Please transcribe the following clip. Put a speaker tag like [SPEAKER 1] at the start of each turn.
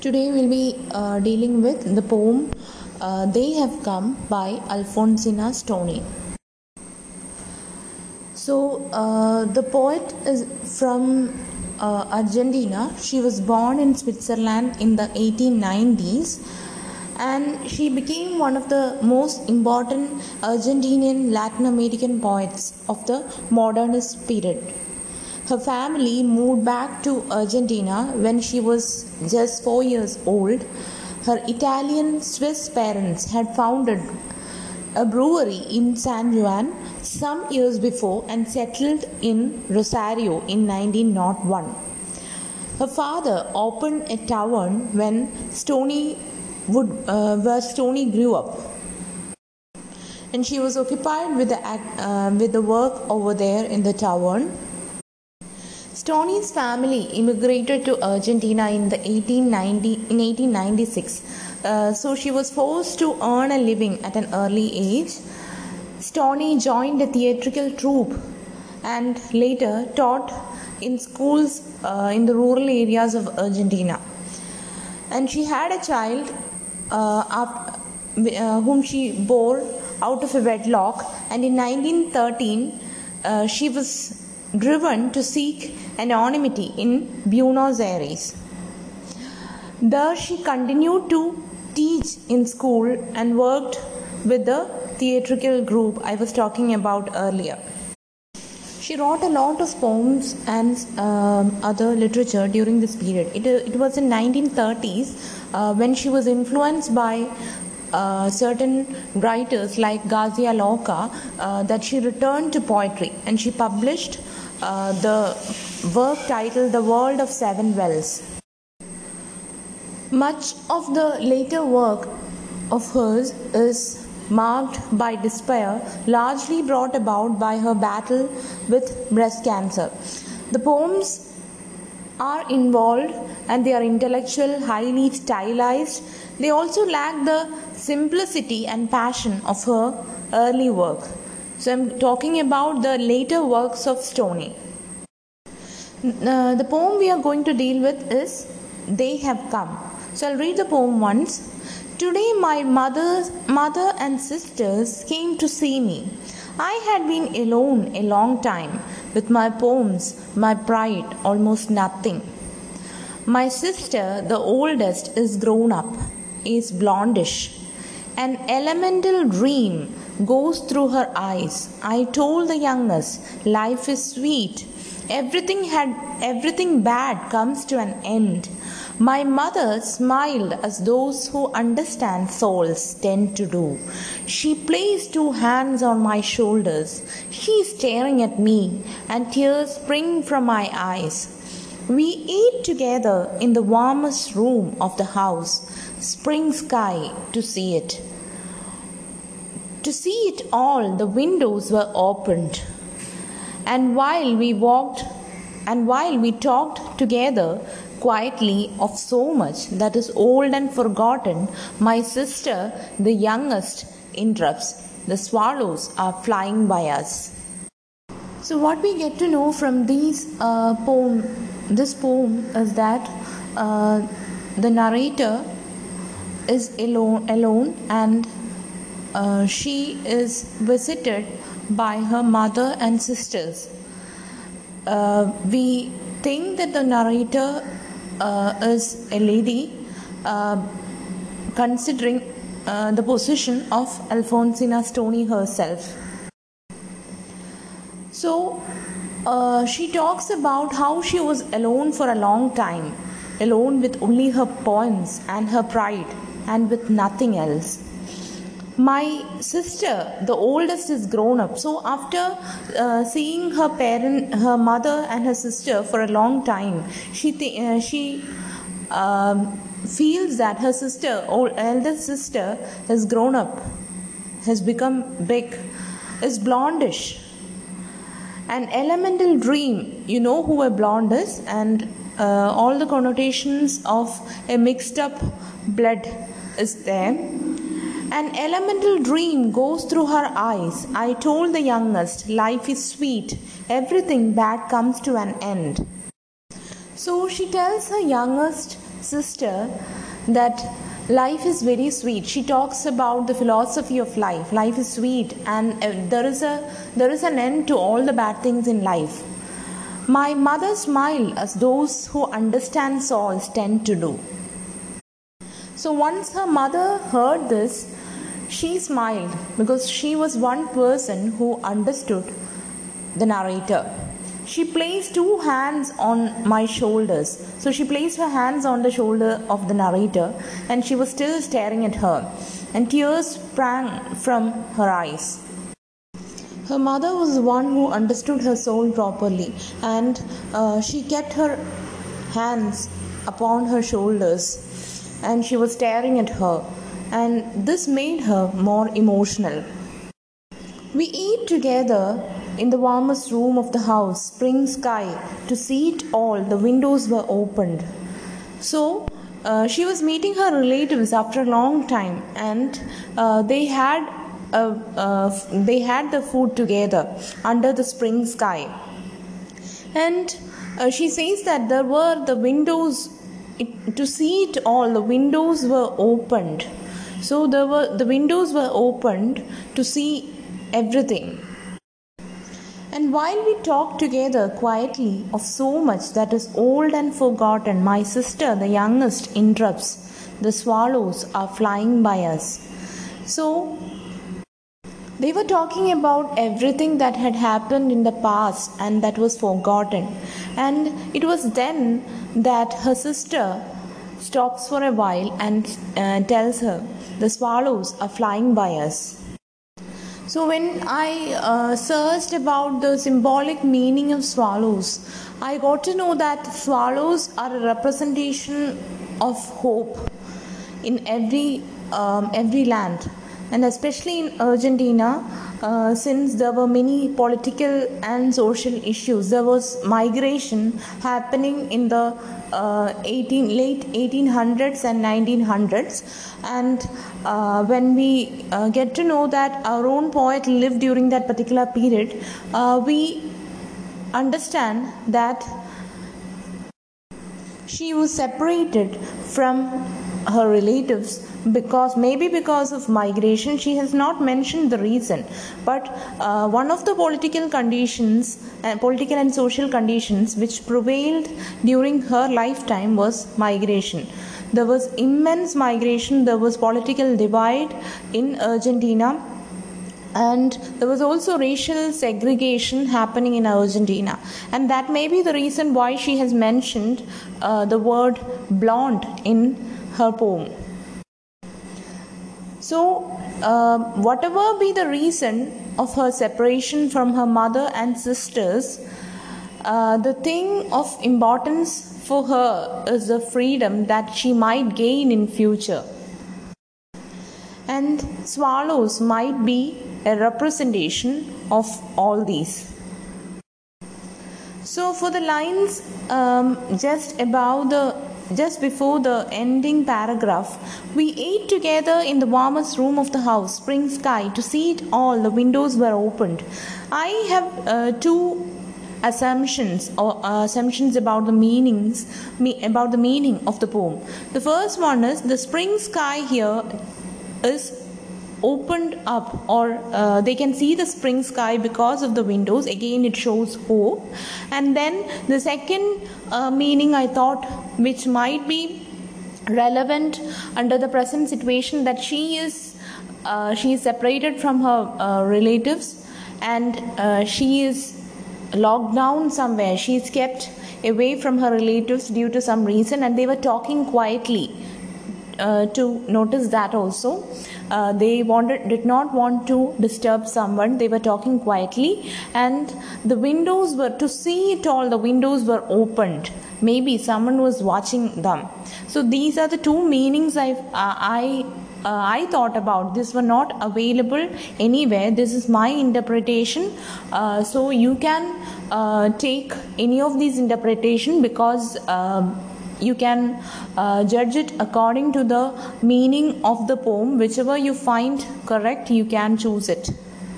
[SPEAKER 1] Today we'll be uh, dealing with the poem uh, They Have Come by Alfonsina Storni. So, uh, the poet is from uh, Argentina. She was born in Switzerland in the 1890s and she became one of the most important Argentinian Latin American poets of the modernist period. Her family moved back to Argentina when she was just four years old. Her Italian Swiss parents had founded a brewery in San Juan some years before and settled in Rosario in 1901. Her father opened a tavern when Storni would, uh, where Storni grew up, and she was occupied with the uh, with the work over there in the tavern. Storni's family immigrated to Argentina in the 1890 in 1896, uh, so she was forced to earn a living at an early age. Storni joined a theatrical troupe and later taught in schools uh, in the rural areas of Argentina. And she had a child uh, uh, whom she bore out of a wedlock, and in 1913 uh, she was driven to seek anonymity in Buenos Aires. There she continued to teach in school and worked with the theatrical group I was talking about earlier. She wrote a lot of poems and um, other literature during this period. It, it was in 1930s uh, when she was influenced by uh, certain writers like Garcia Lorca uh, that she returned to poetry and she published uh, the work titled The World of Seven Wells. Much of the later work of hers is marked by despair, largely brought about by her battle with breast cancer. The poems are involved and they are intellectual, highly stylized. They also lack the simplicity and passion of her early work. So, I'm talking about the later works of Storni. Uh, the poem we are going to deal with is They Have Come. So, I'll read the poem once. Today, my mother, mother and sisters came to see me. I had been alone a long time with my poems, my pride, almost nothing. My sister, the oldest, is grown up, is blondish. An elemental dream goes through her eyes. I told the youngest, life is sweet. Everything had everything bad comes to an end. My mother smiled as those who understand souls tend to do. She placed two hands on my shoulders. She is staring at me, and tears spring from my eyes. We eat together in the warmest room of the house, spring sky to see it. To see it all, the windows were opened. And while we walked and while we talked together, quietly of so much that is old and forgotten, my sister, the youngest, interrupts. The swallows are flying by us. So, what we get to know from these uh, poem, this poem, is that uh, the narrator is alone, alone, and uh, she is visited by her mother and sisters. Uh, we think that the narrator uh, is a lady uh, considering uh, the position of Alfonsina Storni herself. So she talks about how she was alone for a long time, alone with only her poems and her pride, and with nothing else my sister the oldest is grown up. So after uh, seeing her parent her mother and her sister for a long time she th- uh, she um, feels that her sister or elder sister has grown up has become big is blondish. An elemental dream you know who a blonde is and uh, all the connotations of a mixed up blood is there an elemental dream goes through her eyes. I told the youngest, life is sweet, everything bad comes to an end. So she tells her youngest sister that life is very sweet. She talks about the philosophy of life. Life is sweet and uh, there is a there is an end to all the bad things in life. My mother smiled as those who understand souls tend to do. So once her mother heard this she smiled because she was one person who understood the narrator she placed two hands on my shoulders. So she placed her hands on the shoulder of the narrator and she was still staring at her, and tears sprang from her eyes. Her mother was one who understood her soul properly, and uh, she kept her hands upon her shoulders and she was staring at her, and this made her more emotional. We ate together in the warmest room of the house, spring sky. To see it all, the windows were opened. So, uh, she was meeting her relatives after a long time, and uh, they had uh, uh they had the food together under the spring sky. And uh, she says that there were the windows it, to see it all. The windows were opened. So there were the windows were opened to see everything and while we talked together quietly of so much that is old and forgotten, my sister, the youngest, interrupts. The swallows are flying by us. So, they were talking about everything that had happened in the past and that was forgotten. And it was then that her sister stops for a while and uh, tells her, The swallows are flying by us. So, when I uh, searched about the symbolic meaning of swallows, I got to know that swallows are a representation of hope in every um, every land, and especially in Argentina, uh, since there were many political and social issues. There was migration happening in the uh, 18 late 1800s and 1900s, and uh, when we uh, get to know that our own poet lived during that particular period, uh, we understand that she was separated from her relatives because maybe because of migration she has not mentioned the reason. But uh, one of the political conditions and uh, political and social conditions which prevailed during her lifetime was migration. There was immense migration there was political divide in argentina and there was also racial segregation happening in Argentina, and that may be the reason why she has mentioned uh, the word blonde in her poem. So, uh, whatever be the reason of her separation from her mother and sisters, uh, the thing of importance for her is the freedom that she might gain in future. And swallows might be a representation of all these. So, for the lines um, just above the just before the ending paragraph, we ate together in the warmest room of the house, spring sky, to see it all. The windows were opened. I have uh, two assumptions or uh, assumptions about the meanings me, about the meaning of the poem. The first one is the spring sky here is opened up or uh, they can see the spring sky because of the windows again it shows hope and then the second uh, meaning i thought which might be relevant under the present situation that she is uh, she is separated from her uh, relatives and uh, she is locked down somewhere. She is kept away from her relatives due to some reason and they were talking quietly uh, to notice that also. Uh, they wanted did not want to disturb someone. They were talking quietly and the windows were to see it all the windows were opened maybe someone was watching them so these are the two meanings i uh, i uh, I thought about this were not available anywhere. This is my interpretation. Uh, so you can uh, take any of these interpretation because um, you can uh, judge it according to the meaning of the poem whichever you find correct you can choose it